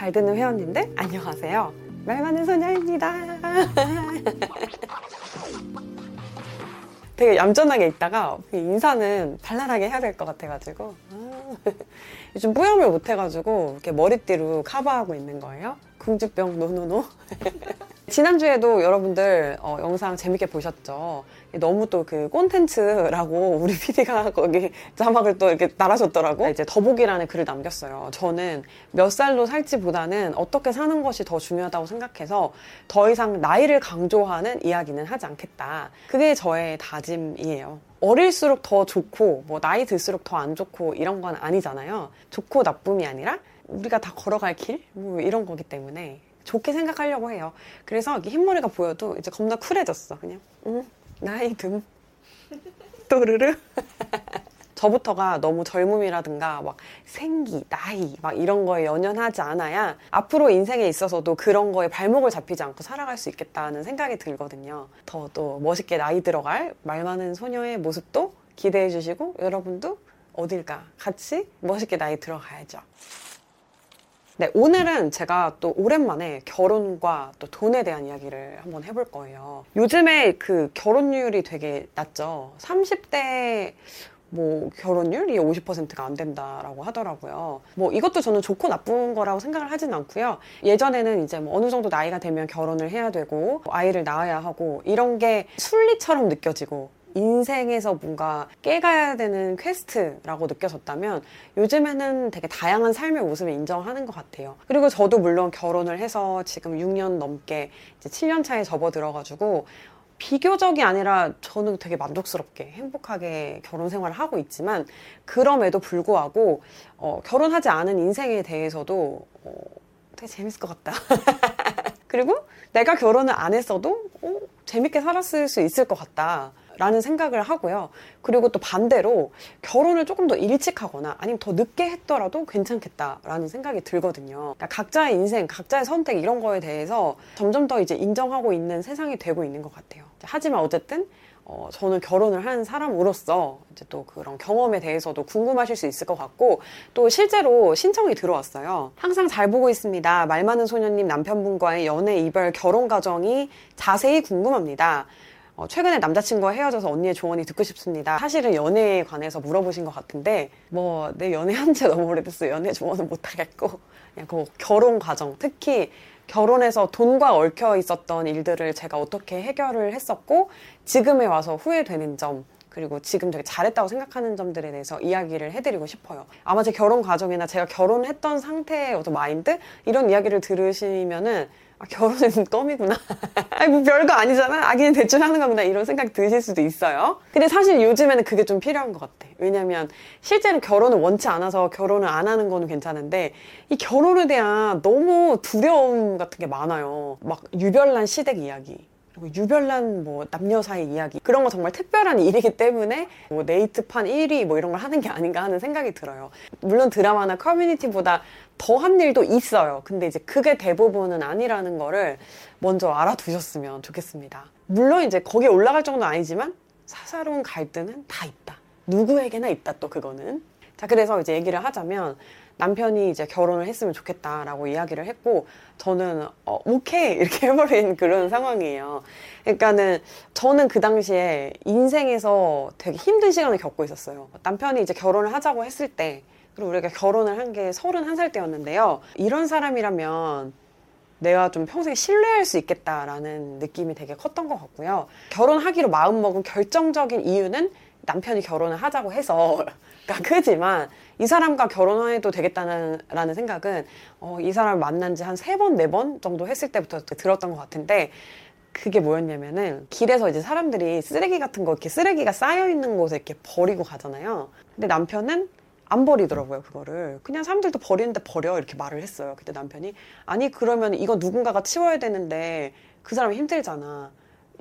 잘 듣는 회원님들 안녕하세요. 말 많은 소녀입니다. 되게 얌전하게 있다가 인사는 발랄하게 해야 될 것 같아가지고 아, 요즘 뿌염을 못해가지고 이렇게 머리띠로 커버하고 있는 거예요. 궁주병 노노노. 지난주에도 여러분들 어, 영상 재밌게 보셨죠? 너무 또 그 콘텐츠라고 우리 PD가 거기 자막을 또 이렇게 달아줬더라고. 이제 더보기란에 글을 남겼어요. 저는 몇 살로 살지보다는 어떻게 사는 것이 더 중요하다고 생각해서 더 이상 나이를 강조하는 이야기는 하지 않겠다. 그게 저의 다짐이에요. 어릴수록 더 좋고, 뭐, 나이 들수록 더 안 좋고, 이런 건 아니잖아요. 좋고 나쁨이 아니라, 우리가 다 걸어갈 길? 뭐, 이런 거기 때문에. 좋게 생각하려고 해요. 그래서 흰머리가 보여도 이제 겁나 쿨해졌어. 그냥, 응, 나이 듬. 또르르. 저부터가 너무 젊음이라든가 막 생기, 나이 막 이런 거에 연연하지 않아야 앞으로 인생에 있어서도 그런 거에 발목을 잡히지 않고 살아갈 수 있겠다는 생각이 들거든요. 더 또 멋있게 나이 들어갈 말 많은 소녀의 모습도 기대해 주시고 여러분도 어딜까 같이 멋있게 나이 들어가야죠. 네, 오늘은 제가 또 오랜만에 결혼과 또 돈에 대한 이야기를 한번 해볼 거예요. 요즘에 그 결혼율이 되게 낮죠. 30대 뭐 결혼율이 50%가 안 된다라고 하더라고요. 뭐 이것도 저는 좋고 나쁜 거라고 생각을 하진 않고요. 예전에는 이제 뭐 어느 정도 나이가 되면 결혼을 해야 되고 아이를 낳아야 하고 이런 게 순리처럼 느껴지고 인생에서 뭔가 깨가야 되는 퀘스트라고 느껴졌다면 요즘에는 되게 다양한 삶의 모습을 인정하는 것 같아요. 그리고 저도 물론 결혼을 해서 지금 6년 넘게 이제 7년 차에 접어들어가지고 비교적이 아니라 저는 되게 만족스럽게 행복하게 결혼 생활을 하고 있지만 그럼에도 불구하고 어, 결혼하지 않은 인생에 대해서도 어, 되게 재밌을 것 같다. 그리고 내가 결혼을 안 했어도 어, 재밌게 살았을 수 있을 것 같다. 라는 생각을 하고요. 그리고 또 반대로 결혼을 조금 더 일찍 하거나 아니면 더 늦게 했더라도 괜찮겠다라는 생각이 들거든요. 그러니까 각자의 인생, 각자의 선택 이런 거에 대해서 점점 더 이제 인정하고 있는 세상이 되고 있는 것 같아요. 하지만 어쨌든 어, 저는 결혼을 한 사람으로서 이제 또 그런 경험에 대해서도 궁금하실 수 있을 것 같고 또 실제로 신청이 들어왔어요. 항상 잘 보고 있습니다. 말 많은 소녀님 남편분과의 연애 이별 결혼 과정이 자세히 궁금합니다. 어, 최근에 남자친구와 헤어져서 언니의 조언이 듣고 싶습니다. 사실은 연애에 관해서 물어보신 것 같은데 뭐 내 연애한 지 너무 오래됐어 연애 조언은 못하겠고 그냥 그 결혼 과정 특히 결혼해서 돈과 얽혀 있었던 일들을 제가 어떻게 해결을 했었고 지금에 와서 후회되는 점 그리고 지금 되게 잘했다고 생각하는 점들에 대해서 이야기를 해드리고 싶어요. 아마 제 결혼 과정이나 제가 결혼했던 상태의 어떤 마인드 이런 이야기를 들으시면은 아, 결혼은 껌이구나. 아니, 뭐 별거 아니잖아. 아, 그냥 대충 하는 거구나. 이런 생각 드실 수도 있어요. 근데 사실 요즘에는 그게 좀 필요한 것 같아. 왜냐면 실제로 결혼을 원치 않아서 결혼을 안 하는 거는 괜찮은데 이 결혼에 대한 너무 두려움 같은 게 많아요. 막 유별난 시댁 이야기. 그리고 유별난 뭐 남녀 사이 이야기 그런 거 정말 특별한 일이기 때문에 뭐 네이트판 1위 뭐 이런 걸 하는 게 아닌가 하는 생각이 들어요. 물론 드라마나 커뮤니티보다 더 한 일도 있어요. 근데 이제 그게 대부분은 아니라는 거를 먼저 알아두셨으면 좋겠습니다. 물론 이제 거기에 올라갈 정도는 아니지만 사사로운 갈등은 다 있다. 누구에게나 있다 또 그거는. 자 그래서 이제 얘기를 하자면 남편이 이제 결혼을 했으면 좋겠다라고 이야기를 했고 저는 어, 오케이 이렇게 해버린 그런 상황이에요. 그러니까는 저는 그 당시에 인생에서 되게 힘든 시간을 겪고 있었어요. 남편이 이제 결혼을 하자고 했을 때 그리고 우리가 결혼을 한 게 31살 때였는데요. 이런 사람이라면 내가 좀 평생 신뢰할 수 있겠다라는 느낌이 되게 컸던 것 같고요. 결혼하기로 마음먹은 결정적인 이유는 남편이 결혼을 하자고 해서 가 크지만 이 사람과 결혼해도 되겠다는 라는 생각은 어, 이 사람을 만난 지 한 세 번, 네 번 정도 했을 때부터 들었던 것 같은데 그게 뭐였냐면은 길에서 이제 사람들이 쓰레기 같은 거 이렇게 쓰레기가 쌓여 있는 곳에 이렇게 버리고 가잖아요. 근데 남편은 안 버리더라고요, 그거를. 그냥 사람들도 버리는데 버려. 이렇게 말을 했어요. 그때 남편이. 아니, 그러면 이거 누군가가 치워야 되는데 그 사람이 힘들잖아.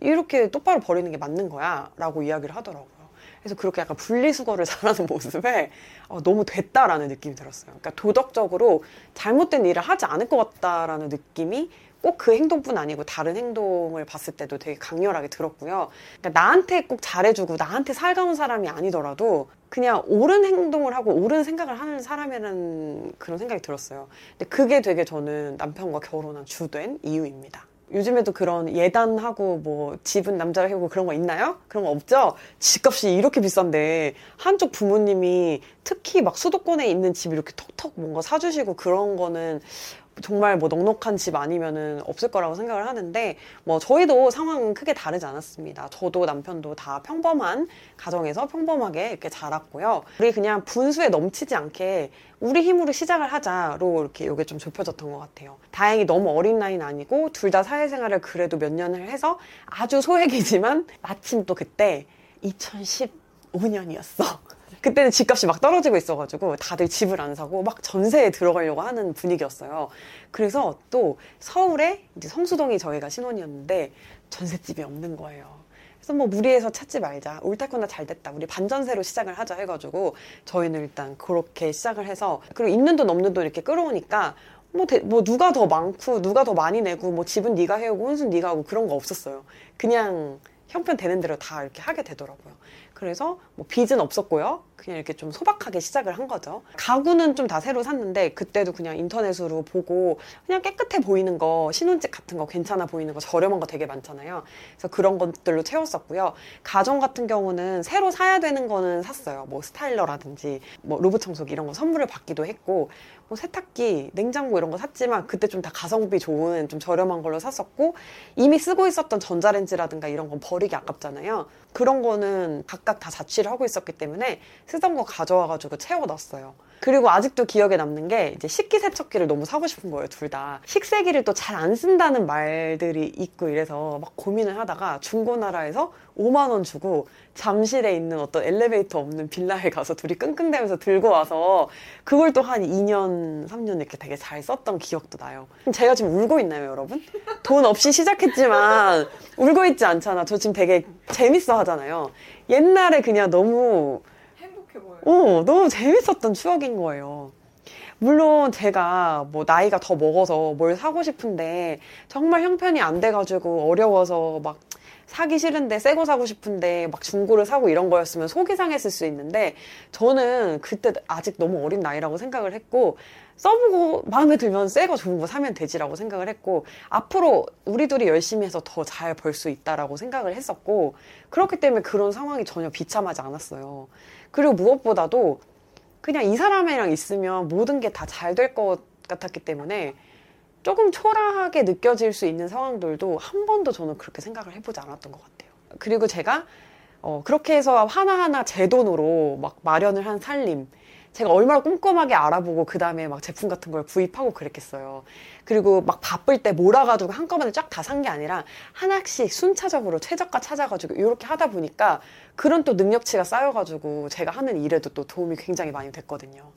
이렇게 똑바로 버리는 게 맞는 거야. 라고 이야기를 하더라고요. 그래서 그렇게 약간 분리수거를 잘하는 모습에 어, 너무 됐다라는 느낌이 들었어요. 그러니까 도덕적으로 잘못된 일을 하지 않을 것 같다라는 느낌이 꼭 그 행동뿐 아니고 다른 행동을 봤을 때도 되게 강렬하게 들었고요. 그러니까 나한테 꼭 잘해주고 나한테 살가운 사람이 아니더라도 그냥 옳은 행동을 하고 옳은 생각을 하는 사람이라는 그런 생각이 들었어요. 근데 그게 되게 저는 남편과 결혼한 주된 이유입니다. 요즘에도 그런 예단하고 뭐 집은 남자를 해고 그런 거 있나요? 그런 거 없죠? 집값이 이렇게 비싼데 한쪽 부모님이 특히 막 수도권에 있는 집 이렇게 톡톡 뭔가 사주시고 그런 거는 정말 뭐 넉넉한 집 아니면은 없을 거라고 생각을 하는데 뭐 저희도 상황은 크게 다르지 않았습니다. 저도 남편도 다 평범한 가정에서 평범하게 이렇게 자랐고요. 우리 그냥 분수에 넘치지 않게 우리 힘으로 시작을 하자로 이렇게 이게 좀 좁혀졌던 것 같아요. 다행히 너무 어린 나이는 아니고 둘 다 사회생활을 그래도 몇 년을 해서 아주 소액이지만 마침 또 그때 2015년이었어. 그때는 집값이 막 떨어지고 있어가지고 다들 집을 안 사고 막 전세에 들어가려고 하는 분위기였어요. 그래서 또 서울에 이제 성수동이 저희가 신혼이었는데 전셋집이 없는 거예요. 그래서 뭐 무리해서 찾지 말자. 옳다거나 잘 됐다. 우리 반전세로 시작을 하자 해가지고 저희는 일단 그렇게 시작을 해서 그리고 있는 돈 없는 돈 이렇게 끌어오니까 뭐, 대, 뭐 누가 더 많고 누가 더 많이 내고 뭐 집은 네가 해오고 혼수는 네가 하고 그런 거 없었어요. 그냥 형편 되는 대로 다 이렇게 하게 되더라고요. 그래서 뭐 빚은 없었고요. 그냥 이렇게 좀 소박하게 시작을 한 거죠. 가구는 좀 다 새로 샀는데 그때도 그냥 인터넷으로 보고 그냥 깨끗해 보이는 거 신혼집 같은 거 괜찮아 보이는 거 저렴한 거 되게 많잖아요. 그래서 그런 것들로 채웠었고요. 가정 같은 경우는 새로 사야 되는 거는 샀어요. 뭐 스타일러라든지 뭐 로봇 청소기 이런 거 선물을 받기도 했고 뭐 세탁기, 냉장고 이런 거 샀지만 그때 좀 다 가성비 좋은 좀 저렴한 걸로 샀었고 이미 쓰고 있었던 전자레인지라든가 이런 건 버리기 아깝잖아요. 그런 거는 각각 다 자취를 하고 있었기 때문에 쓰던 거 가져와가지고 채워놨어요. 그리고 아직도 기억에 남는 게 이제 식기 세척기를 너무 사고 싶은 거예요, 둘 다. 식세기를 또 잘 안 쓴다는 말들이 있고 이래서 막 고민을 하다가 중고나라에서 5만 원 주고 잠실에 있는 어떤 엘리베이터 없는 빌라에 가서 둘이 끙끙대면서 들고 와서 그걸 또 한 2년, 3년 이렇게 되게 잘 썼던 기억도 나요. 제가 지금 울고 있나요, 여러분? 돈 없이 시작했지만 울고 있지 않잖아. 저 지금 되게 재밌어 하잖아요. 옛날에 그냥 너무. 어, 너무 재밌었던 추억인 거예요. 물론 제가 뭐 나이가 더 먹어서 뭘 사고 싶은데 정말 형편이 안 돼가지고 어려워서 막 사기 싫은데 새 거 사고 싶은데 막 중고를 사고 이런 거였으면 속이 상했을 수 있는데 저는 그때 아직 너무 어린 나이라고 생각을 했고 써보고 마음에 들면 새 거 좋은 거 사면 되지라고 생각을 했고 앞으로 우리 둘이 열심히 해서 더 잘 벌 수 있다라고 생각을 했었고 그렇기 때문에 그런 상황이 전혀 비참하지 않았어요. 그리고 무엇보다도 그냥 이 사람이랑 있으면 모든 게 다 잘 될 것 같았기 때문에 조금 초라하게 느껴질 수 있는 상황들도 한 번도 저는 그렇게 생각을 해보지 않았던 것 같아요. 그리고 제가 어, 그렇게 해서 하나하나 제 돈으로 막 마련을 한 살림. 제가 얼마나 꼼꼼하게 알아보고 그 다음에 막 제품 같은 걸 구입하고 그랬겠어요. 그리고 막 바쁠 때 몰아가지고 한꺼번에 쫙 다 산 게 아니라 하나씩 순차적으로 최저가 찾아가지고 이렇게 하다 보니까 그런 또 능력치가 쌓여가지고 제가 하는 일에도 또 도움이 굉장히 많이 됐거든요.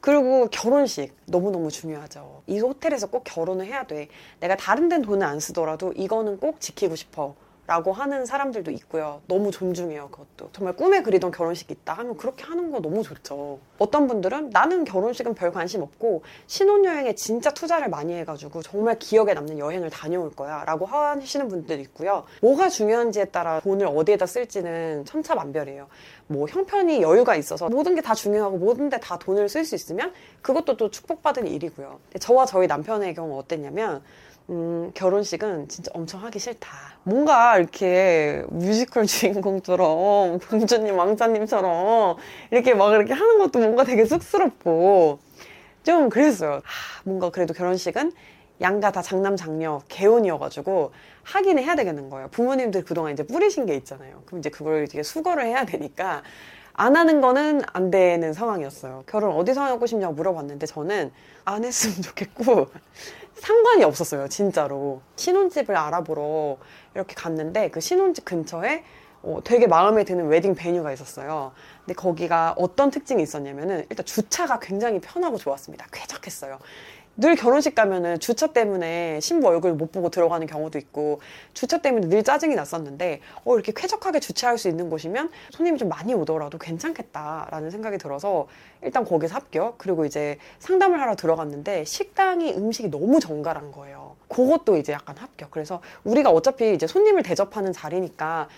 그리고 결혼식 너무너무 중요하죠. 이 호텔에서 꼭 결혼을 해야 돼. 내가 다른 데는 돈을 안 쓰더라도 이거는 꼭 지키고 싶어. 라고 하는 사람들도 있고요. 너무 존중해요, 그것도. 정말 꿈에 그리던 결혼식이 있다 하면 그렇게 하는 거 너무 좋죠. 어떤 분들은 나는 결혼식은 별 관심 없고 신혼여행에 진짜 투자를 많이 해가지고 정말 기억에 남는 여행을 다녀올 거야 라고 하시는 분들도 있고요. 뭐가 중요한지에 따라 돈을 어디에다 쓸지는 천차만별이에요. 뭐 형편이 여유가 있어서 모든 게 다 중요하고 모든 데 다 돈을 쓸 수 있으면 그것도 또 축복받은 일이고요. 저와 저희 남편의 경우 어땠냐면 음, 결혼식은 진짜 엄청 하기 싫다. 뭔가 이렇게 뮤지컬 주인공처럼, 공주님, 왕자님처럼 이렇게 막 이렇게 하는 것도 뭔가 되게 쑥스럽고 좀 그랬어요. 하, 뭔가 그래도 결혼식은 양가 다 장남, 장녀, 개혼이어가지고 하기는 해야 되겠는 거예요. 부모님들 그동안 이제 뿌리신 게 있잖아요. 그럼 이제 그걸 되게 수거를 해야 되니까 안 하는 거는 안 되는 상황이었어요. 결혼 어디서 하고 싶냐고 물어봤는데 저는 안 했으면 좋겠고 상관이 없었어요, 진짜로. 신혼집을 알아보러 이렇게 갔는데 그 신혼집 근처에 어, 되게 마음에 드는 웨딩 베뉴가 있었어요. 근데 거기가 어떤 특징이 있었냐면은 일단 주차가 굉장히 편하고 좋았습니다. 쾌적했어요. 늘 결혼식 가면은 주차 때문에 신부 얼굴 못 보고 들어가는 경우도 있고 주차 때문에 늘 짜증이 났었는데 어 이렇게 쾌적하게 주차할 수 있는 곳이면 손님이 좀 많이 오더라도 괜찮겠다라는 생각이 들어서 일단 거기서 합격 그리고 이제 상담을 하러 들어갔는데 식당이 음식이 너무 정갈한 거예요. 그것도 이제 약간 합격. 그래서 우리가 어차피 이제 손님을 대접하는 자리니까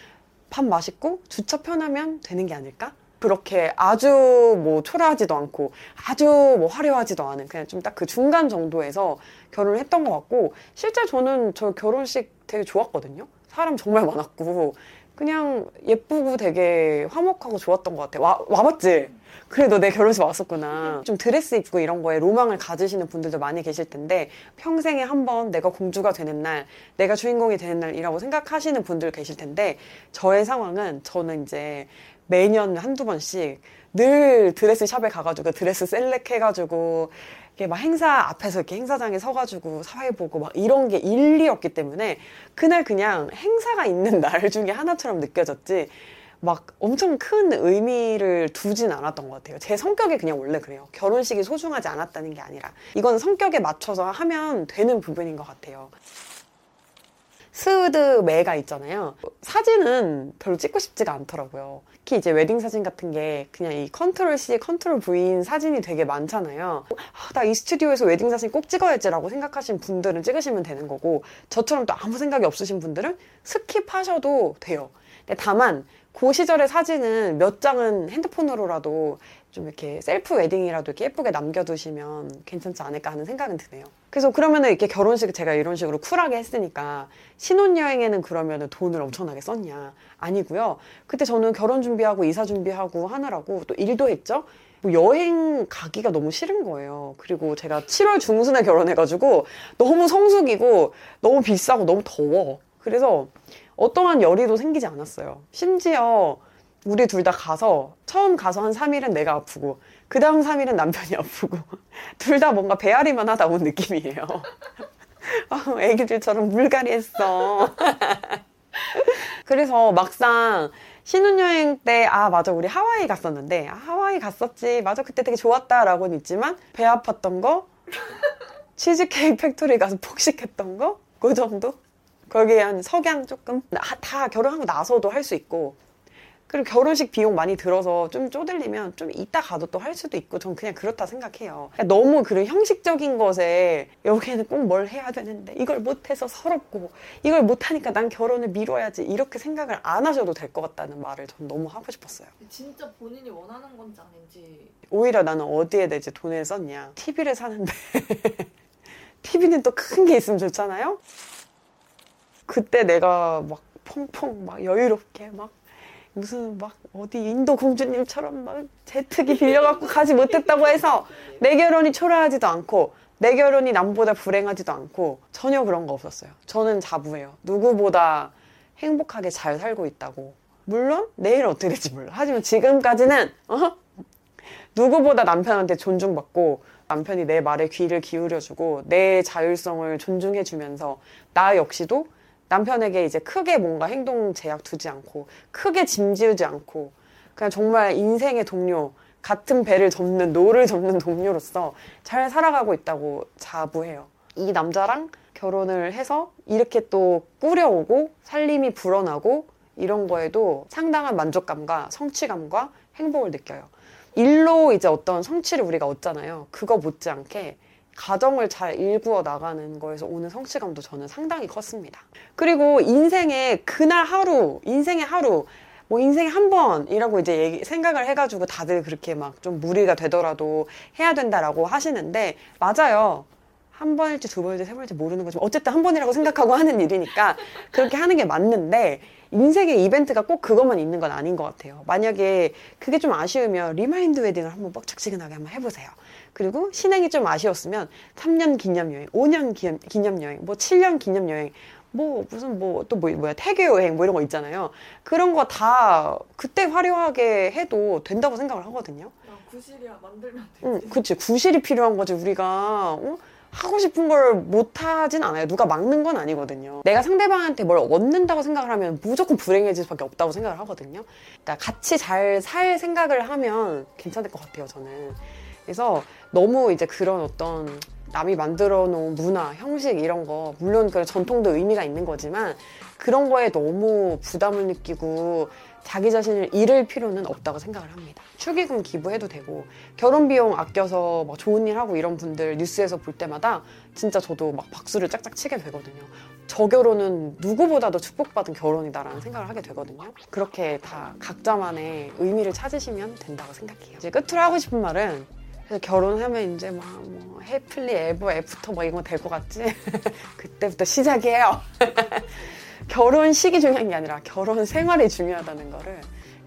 밥 맛있고 주차 편하면 되는 게 아닐까? 그렇게 아주 뭐 초라하지도 않고 아주 뭐 화려하지도 않은 그냥 좀 딱 그 중간 정도에서 결혼을 했던 것 같고 실제 저는 저 결혼식 되게 좋았거든요. 사람 정말 많았고 그냥 예쁘고 되게 화목하고 좋았던 것 같아. 와, 와봤지? 그래, 너 내 결혼식 왔었구나. 좀 드레스 입고 이런 거에 로망을 가지시는 분들도 많이 계실 텐데, 평생에 한 번 내가 공주가 되는 날, 내가 주인공이 되는 날이라고 생각하시는 분들 계실 텐데, 저의 상황은 저는 이제 매년 한두 번씩 늘 드레스 shop에 가가지고 드레스 select 해가지고 이게 막 행사 앞에서 이렇게 행사장에 서가지고 사회 보고 막 이런 게 일이었기 때문에 그날 그냥 행사가 있는 날 중에 하나처럼 느껴졌지 막 엄청 큰 의미를 두진 않았던 것 같아요. 제 성격이 그냥 원래 그래요. 결혼식이 소중하지 않았다는 게 아니라 이건 성격에 맞춰서 하면 되는 부분인 것 같아요. 스드메가 있잖아요. 사진은 별로 찍고 싶지가 않더라고요. 특히 이제 웨딩 사진 같은 게 그냥 이 control C, control V인 사진이 되게 많잖아요. 아, 나 이 스튜디오에서 웨딩 사진 꼭 찍어야지라고 생각하신 분들은 찍으시면 되는 거고 저처럼 또 아무 생각이 없으신 분들은 skip하셔도 돼요. 근데 다만 그 시절의 사진은 몇 장은 핸드폰으로라도 좀 이렇게 셀프 웨딩이라도 이렇게 예쁘게 남겨두시면 괜찮지 않을까 하는 생각은 드네요. 그래서 그러면은 이렇게 결혼식 제가 이런 식으로 쿨하게 했으니까 신혼여행에는 그러면은 돈을 엄청나게 썼냐? 아니고요. 그때 저는 결혼 준비하고 이사 준비하고 하느라고 또 일도 했죠. 뭐 여행 가기가 너무 싫은 거예요. 그리고 제가 7월 중순에 결혼해가지고 너무 성숙이고 너무 비싸고 너무 더워. 그래서 어떠한 열의도 생기지 않았어요. 심지어 우리 둘 다 가서 처음 가서 한 3일은 내가 아프고 그 다음 3일은 남편이 아프고 둘 다 뭔가 배앓이만 하다 온 느낌이에요. 어, 애기들처럼 물갈이 했어. 그래서 막상 신혼여행 때, 아, 맞아, 우리 하와이 갔었는데, 아, 하와이 갔었지. 맞아, 그때 되게 좋았다라고는 있지만, 배 아팠던 거, 치즈케이크 팩토리 가서 폭식했던 거, 그 정도? 거기에 한 석양 조금? 다 결혼하고 나서도 할 수 있고, 그리고 결혼식 비용 많이 들어서 좀 쪼들리면 좀 이따 가도 또 할 수도 있고 전 그냥 그렇다 생각해요. 너무 그런 형식적인 것에 여기에는 꼭 뭘 해야 되는데 이걸 못해서 서럽고 이걸 못하니까 난 결혼을 미뤄야지 이렇게 생각을 안 하셔도 될 것 같다는 말을 전 너무 하고 싶었어요. 진짜 본인이 원하는 건지 아닌지 오히려 나는 어디에 대신 돈을 썼냐. TV를 사는데 TV는 또 큰 게 있으면 좋잖아요. 그때 내가 막 펑펑 막 여유롭게 막 무슨 막 어디 인도 공주님처럼 막 제트기 빌려갖고 가지 못했다고 해서 내 결혼이 초라하지도 않고 내 결혼이 남보다 불행하지도 않고 전혀 그런 거 없었어요. 저는 자부해요. 누구보다 행복하게 잘 살고 있다고. 물론 내일 어떻게 될지 몰라. 하지만 지금까지는 어? 누구보다 남편한테 존중받고 남편이 내 말에 귀를 기울여주고 내 자율성을 존중해주면서 나 역시도 남편에게 이제 크게 뭔가 행동 제약 두지 않고 크게 짐지우지 않고 그냥 정말 인생의 동료 같은 배를 젓는 노를 젓는 동료로서 잘 살아가고 있다고 자부해요. 이 남자랑 결혼을 해서 이렇게 또 꾸려오고 살림이 불어나고 이런 거에도 상당한 만족감과 성취감과 행복을 느껴요. 일로 이제 어떤 성취를 우리가 얻잖아요. 그거 못지않게 가정을 잘 일구어 나가는 거에서 오는 성취감도 저는 상당히 컸습니다. 그리고 인생의 그날 하루, 인생의 하루, 뭐 인생에 한 번이라고 이제 얘기, 생각을 해가지고 다들 그렇게 막 좀 무리가 되더라도 해야 된다라고 하시는데 맞아요. 한 번일지 두 번일지 세 번일지 모르는 거지만 어쨌든 한 번이라고 생각하고 하는 일이니까 그렇게 하는 게 맞는데 인생의 이벤트가 꼭 그것만 있는 건 아닌 것 같아요. 만약에 그게 좀 아쉬우면 리마인드 웨딩을 한번 뻑적지근하게 한번 해보세요. 그리고 신행이 좀 아쉬웠으면 3년 기념 여행, 5년 기념 여행, 뭐 7년 기념 여행, 뭐 무슨 뭐 또 뭐, 뭐야 태교 여행 뭐 이런 거 있잖아요. 그런 거 다 그때 화려하게 해도 된다고 생각을 하거든요. 아, 구실이야 만들면 되지. 응, 그치. 구실이 필요한 거지. 우리가 어? 하고 싶은 걸 못하진 않아요. 누가 막는 건 아니거든요. 내가 상대방한테 뭘 얻는다고 생각을 하면 무조건 불행해질 수밖에 없다고 생각을 하거든요. 그러니까 같이 잘 살 생각을 하면 괜찮을 것 같아요, 저는. 그래서 너무 이제 그런 어떤 남이 만들어 놓은 문화, 형식 이런 거 물론 그 전통도 의미가 있는 거지만 그런 거에 너무 부담을 느끼고 자기 자신을 잃을 필요는 없다고 생각을 합니다. 축의금 기부해도 되고 결혼 비용 아껴서 막 좋은 일 하고 이런 분들 뉴스에서 볼 때마다 진짜 저도 막 박수를 짝짝 치게 되거든요. 제 결혼은 누구보다도 축복받은 결혼이다라는 생각을 하게 되거든요. 그렇게 다 각자만의 의미를 찾으시면 된다고 생각해요. 이제 끝으로 하고 싶은 말은 그래서 결혼하면 이제 막 뭐 happily ever after 뭐 이런 거 될 것 같지? 그때부터 시작이에요. 결혼식이 중요한 게 아니라 결혼 생활이 중요하다는 거를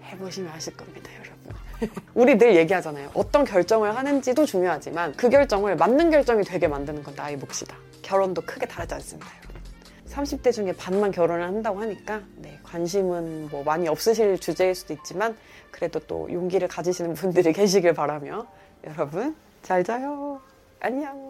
해보시면 아실 겁니다, 여러분. 우리 늘 얘기하잖아요. 어떤 결정을 하는지도 중요하지만 그 결정을 맞는 결정이 되게 만드는 건 나의 몫이다. 결혼도 크게 다르지 않습니다, 여러분. 30대 중에 반만 결혼을 한다고 하니까 네, 관심은 뭐 많이 없으실 주제일 수도 있지만 그래도 또 용기를 가지시는 분들이 계시길 바라며 여러분 잘 자요. 안녕.